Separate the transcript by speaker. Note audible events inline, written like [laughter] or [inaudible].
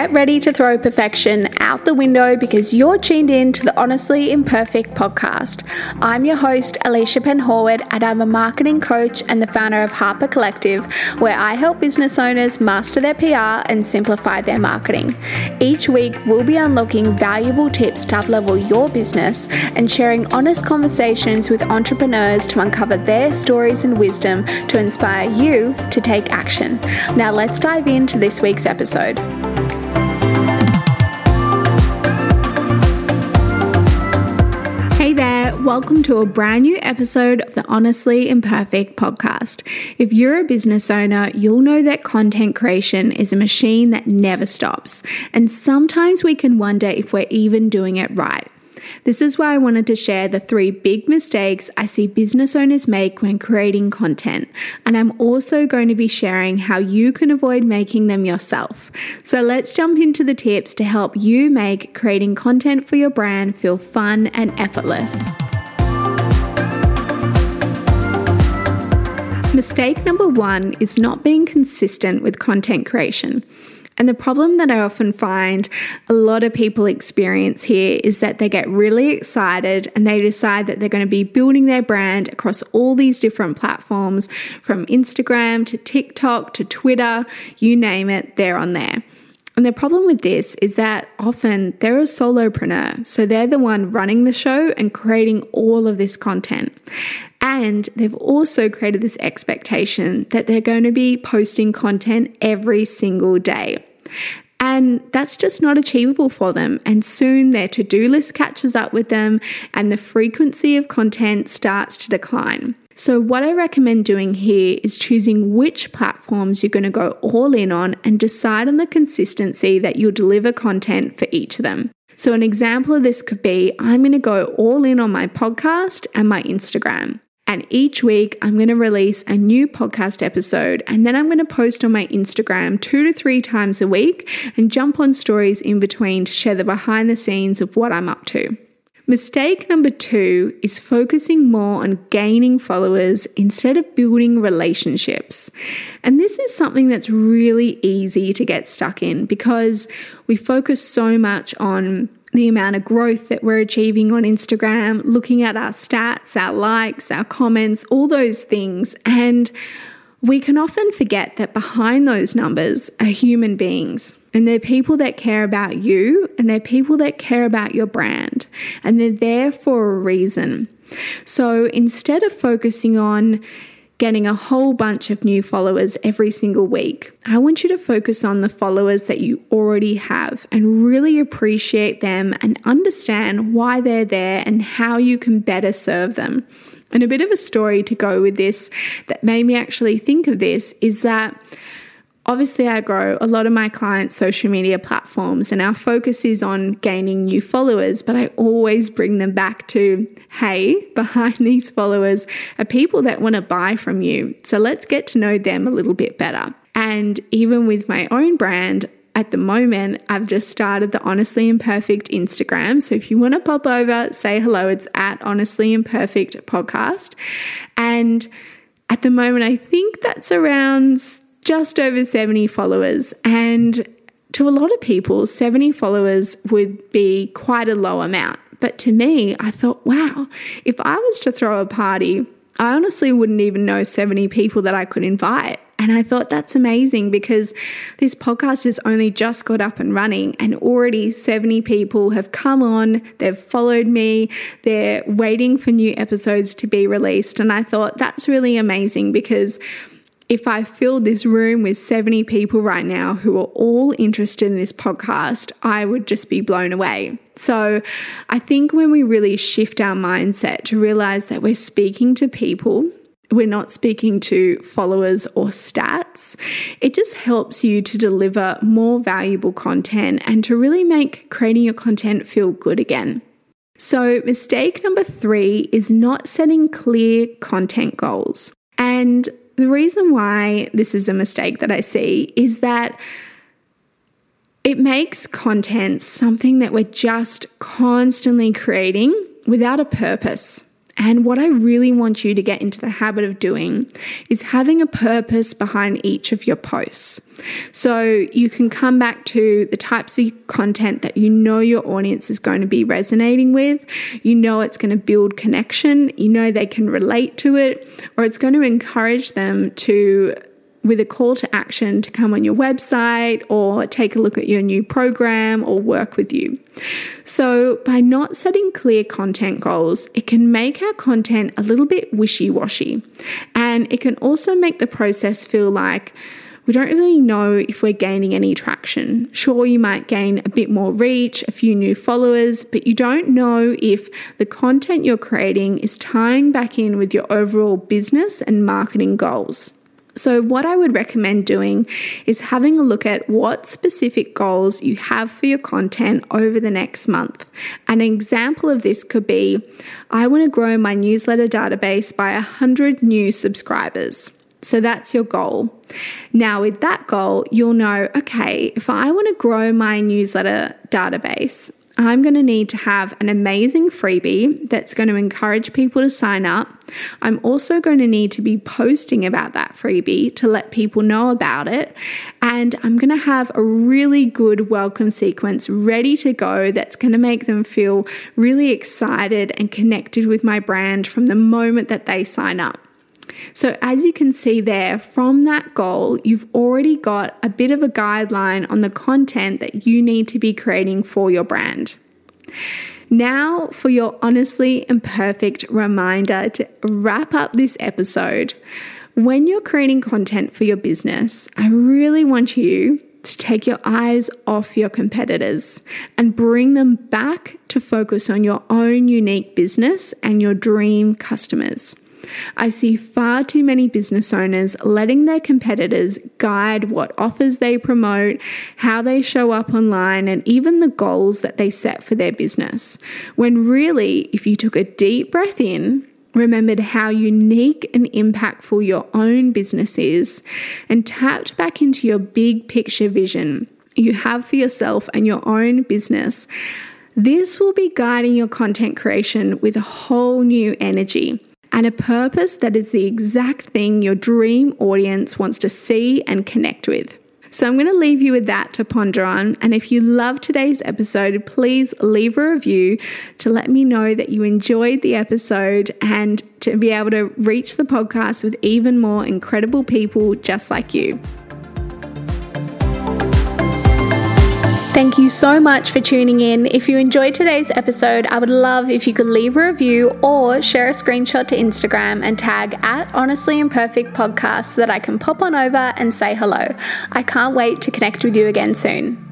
Speaker 1: Get ready to throw perfection out the window because you're tuned in to the Honestly Imperfect podcast. I'm your host, Alicia Penhorwood, and I'm a marketing coach and the founder of Harper Collective, where I help business owners master their PR and simplify their marketing. Each week, we'll be unlocking valuable tips to uplevel your business and sharing honest conversations with entrepreneurs to uncover their stories and wisdom to inspire you to take action. Now, let's dive into this week's episode. Welcome to a brand new episode of the Honestly Imperfect podcast. If you're a business owner, you'll know that content creation is a machine that never stops, and sometimes we can wonder if we're even doing it right. This is why I wanted to share the three big mistakes I see business owners make when creating content. And I'm also going to be sharing how you can avoid making them yourself. So let's jump into the tips to help you make creating content for your brand feel fun and effortless. Mistake number one is not being consistent with content creation. And the problem that I often find a lot of people experience here is that they get really excited and they decide that they're going to be building their brand across all these different platforms from Instagram to TikTok to Twitter, you name it, they're on there. And the problem with this is that often they're a solopreneur. So they're the one running the show and creating all of this content. And they've also created this expectation that they're going to be posting content every single day. And that's just not achievable for them. And soon their to do list catches up with them and the frequency of content starts to decline. So, what I recommend doing here is choosing which platforms you're going to go all in on and decide on the consistency that you'll deliver content for each of them. So, an example of this could be I'm going to go all in on my podcast and my Instagram. And each week, I'm going to release a new podcast episode. And then I'm going to post on my Instagram two to three times a week and jump on stories in between to share the behind the scenes of what I'm up to. Mistake number two is focusing more on gaining followers instead of building relationships. And this is something that's really easy to get stuck in because we focus so much on the amount of growth that we're achieving on Instagram, looking at our stats, our likes, our comments, all those things. And we can often forget that behind those numbers are human beings. And they're people that care about you and they're people that care about your brand. And they're there for a reason. So instead of focusing on getting a whole bunch of new followers every single week. I want you to focus on the followers that you already have and really appreciate them and understand why they're there and how you can better serve them. And a bit of a story to go with this that made me actually think of this is that Obviously, I grow a lot of my clients' social media platforms, and our focus is on gaining new followers. But I always bring them back to hey, [laughs] behind these followers are people that want to buy from you. So let's get to know them a little bit better. And even with my own brand, at the moment, I've just started the Honestly Imperfect Instagram. So if you want to pop over, say hello, it's at Honestly Imperfect Podcast. And at the moment, I think that's around just over 70 followers. And to a lot of people, 70 followers would be quite a low amount. But to me, I thought, wow, if I was to throw a party, I honestly wouldn't even know 70 people that I could invite. And I thought that's amazing because this podcast has only just got up and running, and already 70 people have come on, they've followed me, they're waiting for new episodes to be released. And I thought that's really amazing because if I filled this room with 70 people right now who are all interested in this podcast, I would just be blown away. So I think when we really shift our mindset to realize that we're speaking to people, we're not speaking to followers or stats. It just helps you to deliver more valuable content and to really make creating your content feel good again. So, mistake number three is not setting clear content goals. And the reason why this is a mistake that I see is that it makes content something that we're just constantly creating without a purpose. And what I really want you to get into the habit of doing is having a purpose behind each of your posts. So you can come back to the types of content that you know your audience is going to be resonating with. You know it's going to build connection. You know they can relate to it, or it's going to encourage them to with a call to action to come on your website or take a look at your new program or work with you. So, by not setting clear content goals, it can make our content a little bit wishy washy. And it can also make the process feel like we don't really know if we're gaining any traction. Sure, you might gain a bit more reach, a few new followers, but you don't know if the content you're creating is tying back in with your overall business and marketing goals. So, what I would recommend doing is having a look at what specific goals you have for your content over the next month. An example of this could be I want to grow my newsletter database by 100 new subscribers. So that's your goal. Now, with that goal, you'll know okay, if I want to grow my newsletter database, I'm going to need to have an amazing freebie that's going to encourage people to sign up. I'm also going to need to be posting about that freebie to let people know about it. And I'm going to have a really good welcome sequence ready to go that's going to make them feel really excited and connected with my brand from the moment that they sign up. So, as you can see there, from that goal, you've already got a bit of a guideline on the content that you need to be creating for your brand. Now, for your honestly imperfect reminder to wrap up this episode. When you're creating content for your business, I really want you to take your eyes off your competitors and bring them back to focus on your own unique business and your dream customers. I see far too many business owners letting their competitors guide what offers they promote, how they show up online, and even the goals that they set for their business. When really, if you took a deep breath in, remembered how unique and impactful your own business is, and tapped back into your big picture vision you have for yourself and your own business, this will be guiding your content creation with a whole new energy and a purpose that is the exact thing your dream audience wants to see and connect with. So I'm going to leave you with that to ponder on. And if you love today's episode, please leave a review to let me know that you enjoyed the episode and to be able to reach the podcast with even more incredible people just like you. Thank you so much for tuning in. If you enjoyed today's episode, I would love if you could leave a review or share a screenshot to Instagram and tag at Honestly Imperfect Podcast so that I can pop on over and say hello. I can't wait to connect with you again soon.